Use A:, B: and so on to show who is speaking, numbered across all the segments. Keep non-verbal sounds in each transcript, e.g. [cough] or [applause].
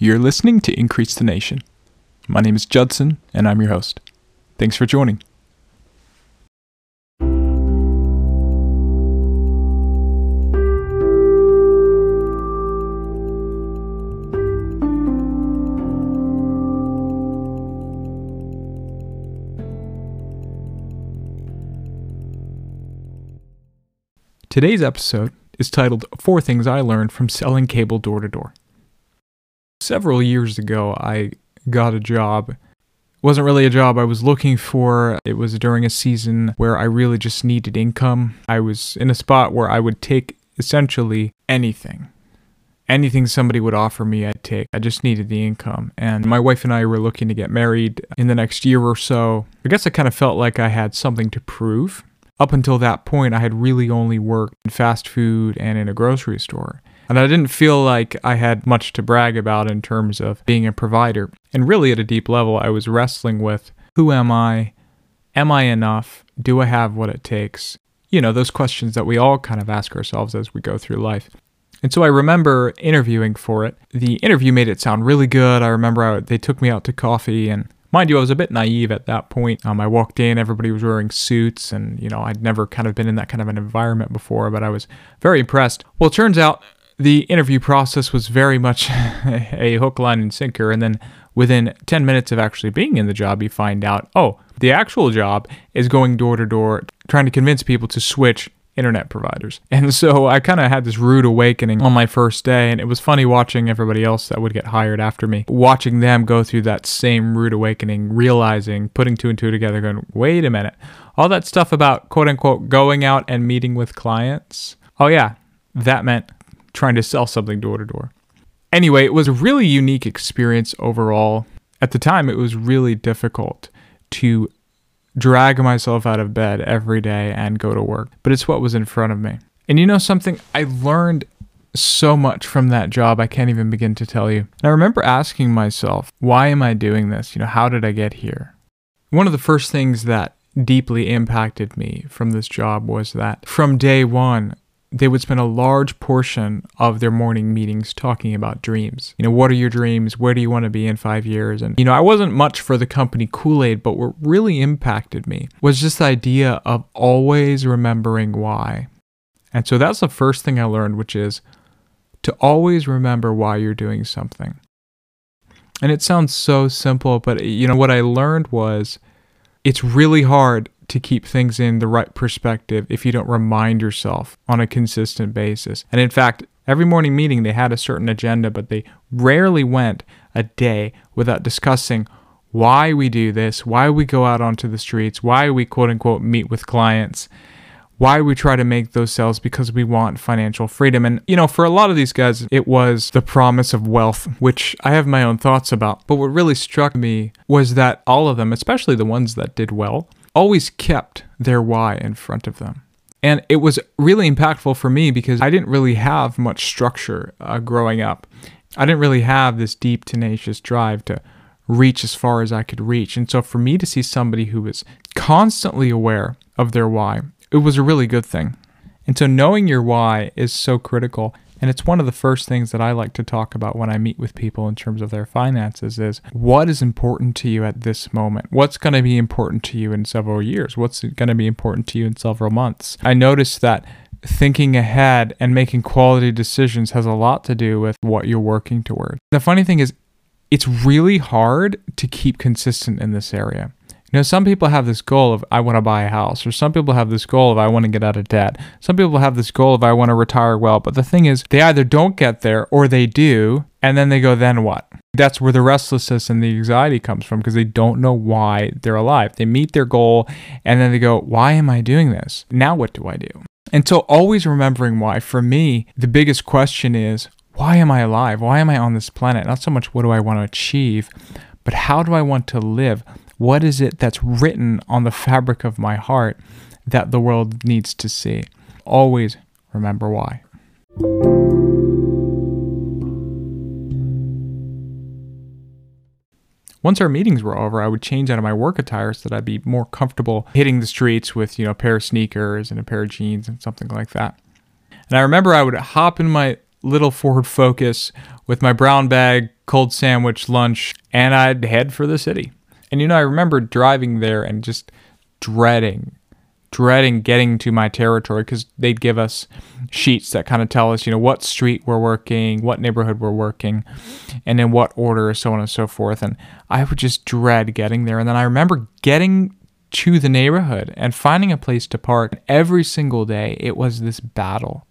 A: You're listening to Increase the Nation. My name is Judson, and I'm your host. Thanks for joining. Today's episode is titled Four Things I Learned from Selling Cable Door to Door. Several years ago, I got a job. It wasn't really a job I was looking for. It was during a season where I really just needed income. I was in a spot where I would take essentially anything. Anything somebody would offer me, I'd take. I just needed the income. And my wife and I were looking to get married in the next year or so. I guess I kind of felt like I had something to prove up until that point, I had really only worked in fast food and in a grocery store. And I didn't feel like I had much to brag about in terms of being a provider. And really, at a deep level, I was wrestling with who am I? Am I enough? Do I have what it takes? You know, those questions that we all kind of ask ourselves as we go through life. And so I remember interviewing for it. The interview made it sound really good. I remember I, they took me out to coffee and Mind you, I was a bit naive at that point. Um, I walked in, everybody was wearing suits, and you know, I'd never kind of been in that kind of an environment before, but I was very impressed. Well, it turns out the interview process was very much [laughs] a hook, line, and sinker. And then within 10 minutes of actually being in the job, you find out, oh, the actual job is going door to door, trying to convince people to switch internet providers. [laughs] And so I kind of had this rude awakening on my first day. And it was funny watching everybody else that would get hired after me, watching them go through that same rude awakening, realizing, putting two and two together, going, wait a minute. All that stuff about quote unquote going out and meeting with clients. Oh, yeah, that meant trying to sell something door to door. Anyway, it was a really unique experience overall. At the time, it was really difficult to drag myself out of bed every day and go to work, but it's what was in front of me. And you know something? I learned so much from that job, I can't even begin to tell you. And I remember asking myself, why am I doing this? You know, how did I get here? One of the first things that deeply impacted me from this job was that from day one, they would spend a large portion of their morning meetings talking about dreams. You know, what are your dreams? Where do you want to be in five years? And, you know, I wasn't much for the company Kool Aid, but what really impacted me was the idea of always remembering why. And so that's the first thing I learned, which is to always remember why you're doing something. And it sounds so simple, but, you know, what I learned was it's really hard to keep things in the right perspective if you don't remind yourself on a consistent basis. And in fact, every morning meeting they had a certain agenda, but they rarely went a day without discussing why we do this, why we go out onto the streets, why we quote unquote meet with clients, why we try to make those sales because we want financial freedom. And, you know, for a lot of these guys, it was the promise of wealth, which I have my own thoughts about. But what really struck me was that all of them, especially the ones that did well, always kept their why in front of them. And it was really impactful for me because I didn't really have much structure uh, growing up. I didn't really have this deep, tenacious drive to reach as far as I could reach. And so for me to see somebody who was constantly aware of their why, it was a really good thing. And so knowing your why is so critical. And it's one of the first things that I like to talk about when I meet with people in terms of their finances is what is important to you at this moment? What's going to be important to you in several years? What's going to be important to you in several months? I noticed that thinking ahead and making quality decisions has a lot to do with what you're working toward. The funny thing is, it's really hard to keep consistent in this area. You know, some people have this goal of I want to buy a house, or some people have this goal of I want to get out of debt. Some people have this goal of I want to retire well. But the thing is, they either don't get there or they do, and then they go, then what? That's where the restlessness and the anxiety comes from because they don't know why they're alive. They meet their goal and then they go, why am I doing this? Now what do I do? And so always remembering why. For me, the biggest question is, why am I alive? Why am I on this planet? Not so much what do I want to achieve, but how do I want to live? What is it that's written on the fabric of my heart that the world needs to see? Always remember why. Once our meetings were over, I would change out of my work attire so that I'd be more comfortable hitting the streets with, you know, a pair of sneakers and a pair of jeans and something like that. And I remember I would hop in my little Ford Focus with my brown bag, cold sandwich, lunch, and I'd head for the city. And you know, I remember driving there and just dreading, dreading getting to my territory because they'd give us sheets that kind of tell us, you know, what street we're working, what neighborhood we're working, and in what order, so on and so forth. And I would just dread getting there. And then I remember getting to the neighborhood and finding a place to park And every single day. It was this battle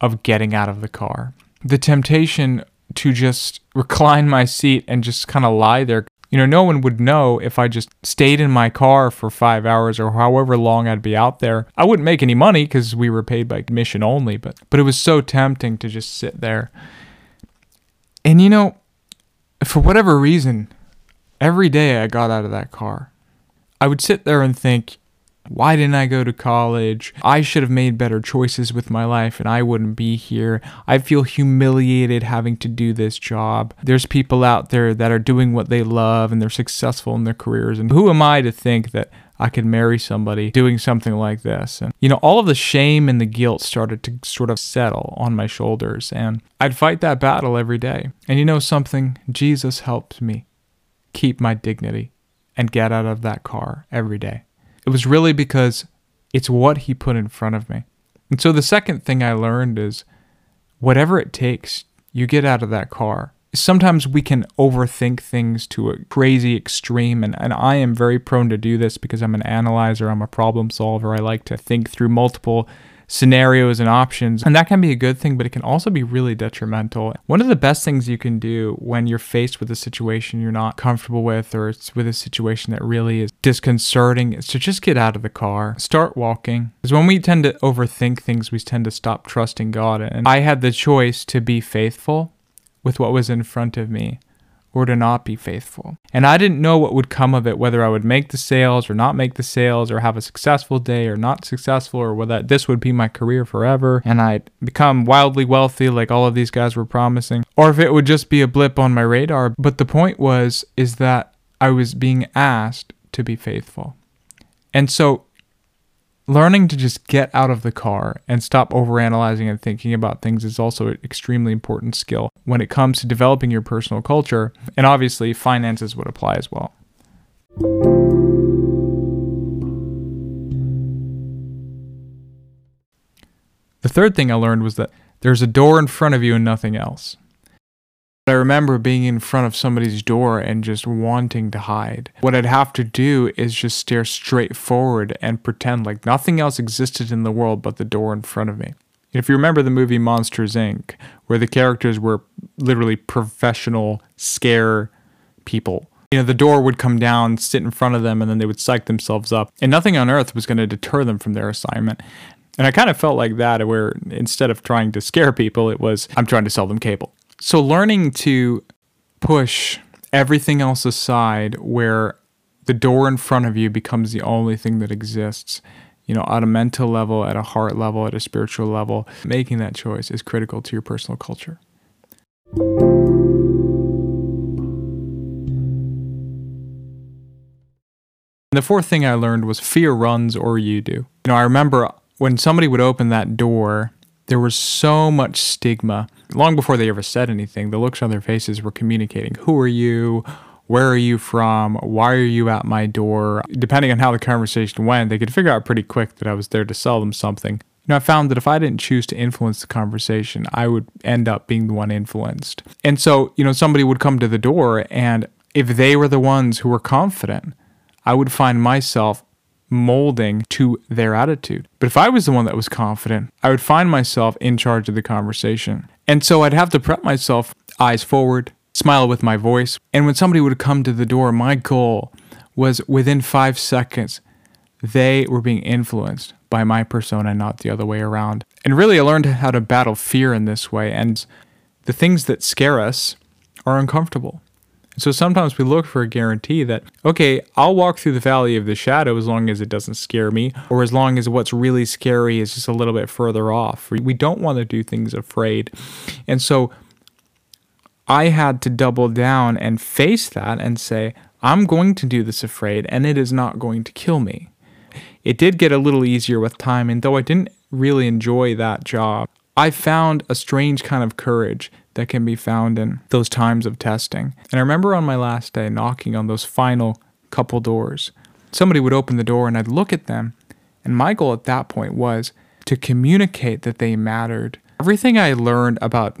A: of getting out of the car. The temptation to just [laughs] recline my seat and just kind of lie there. You know, no one would know if I just stayed in my car for five hours or however long I'd be out there. I wouldn't make any money because we were paid by commission only, but but it was so tempting to just sit there. And you know, for whatever reason, every day I got out of that car, I would sit there and think, why didn't I go to college? I should have made better choices with my life and I wouldn't be here. I feel humiliated having to do this job. There's people out there that are doing what they love and they're successful in their careers. And who am I to think that I could marry somebody doing something like this? And, you know, all of the shame and the guilt started to sort of settle on my shoulders. And I'd fight that battle every day. And you know something? Jesus helped me keep my dignity and get out of that car every day. It was really because it's what he put in front of me. And so the second thing I learned is whatever it takes, you get out of that car. Sometimes we can overthink things to a crazy extreme, and, and I am very prone to do this because I'm an analyzer, I'm a problem solver. I like to think through multiple scenarios and options. And that can be a good thing, but it can also be really detrimental. One of the best things you can do when you're faced with a situation you're not comfortable with, or it's with a situation that really is disconcerting, is to just get out of the car, start walking. Because when we tend to overthink things, we tend to stop trusting God. And I had the choice to be faithful with what was in front of me or to not be faithful. And I didn't know what would come of it, whether I would make the sales or not make the sales, or have a successful day or not successful, or whether this would be my career forever and I'd become wildly wealthy like all of these guys were promising, or if it would just be a blip on my radar. But the point was, is that I was being asked to be faithful. And so learning to just get out of the car and stop overanalyzing and thinking about things is also an extremely important skill when it comes to developing your personal culture. And obviously, finances would apply as well. The third thing I learned was that there's a door in front of you and nothing else. I remember being in front of somebody's door and just wanting to hide. What I'd have to do is just stare straight forward and pretend like nothing else existed in the world but the door in front of me. If you remember the movie Monsters Inc., where the characters were literally professional scare people, you know, the door would come down, sit in front of them, and then they would psych themselves up. And nothing on earth was going to deter them from their assignment. And I kind of felt like that, where instead of trying to scare people, it was, I'm trying to sell them cable. So learning to push everything else aside where the door in front of you becomes the only thing that exists, you know, at a mental level, at a heart level, at a spiritual level, making that choice is critical to your personal culture. The fourth thing I learned was fear runs or you do. You know, I remember when somebody would open that door there was so much stigma. Long before they ever said anything, the looks on their faces were communicating who are you? Where are you from? Why are you at my door? Depending on how the conversation went, they could figure out pretty quick that I was there to sell them something. You know, I found that if I didn't choose to influence the conversation, I would end up being the one influenced. And so, you know, somebody would come to the door, and if they were the ones who were confident, I would find myself molding to their attitude. But if I was the one that was confident, I would find myself in charge of the conversation. And so I'd have to prep myself, eyes forward, smile with my voice. And when somebody would come to the door, my goal was within five seconds, they were being influenced by my persona, not the other way around. And really, I learned how to battle fear in this way. And the things that scare us are uncomfortable. So sometimes we look for a guarantee that, okay, I'll walk through the valley of the shadow as long as it doesn't scare me, or as long as what's really scary is just a little bit further off. We don't want to do things afraid. And so I had to double down and face that and say, I'm going to do this afraid, and it is not going to kill me. It did get a little easier with time, and though I didn't really enjoy that job, I found a strange kind of courage that can be found in those times of testing. And I remember on my last day knocking on those final couple doors. Somebody would open the door and I'd look at them. And my goal at that point was to communicate that they mattered. Everything I learned about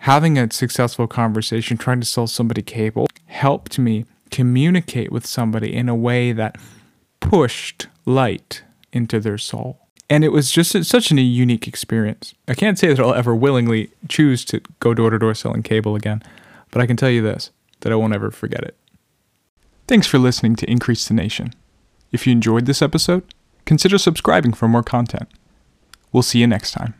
A: having a successful conversation, trying to sell somebody cable, helped me communicate with somebody in a way that pushed light into their soul. And it was just such a unique experience. I can't say that I'll ever willingly choose to go door to door selling cable again, but I can tell you this that I won't ever forget it. Thanks for listening to Increase the Nation. If you enjoyed this episode, consider subscribing for more content. We'll see you next time.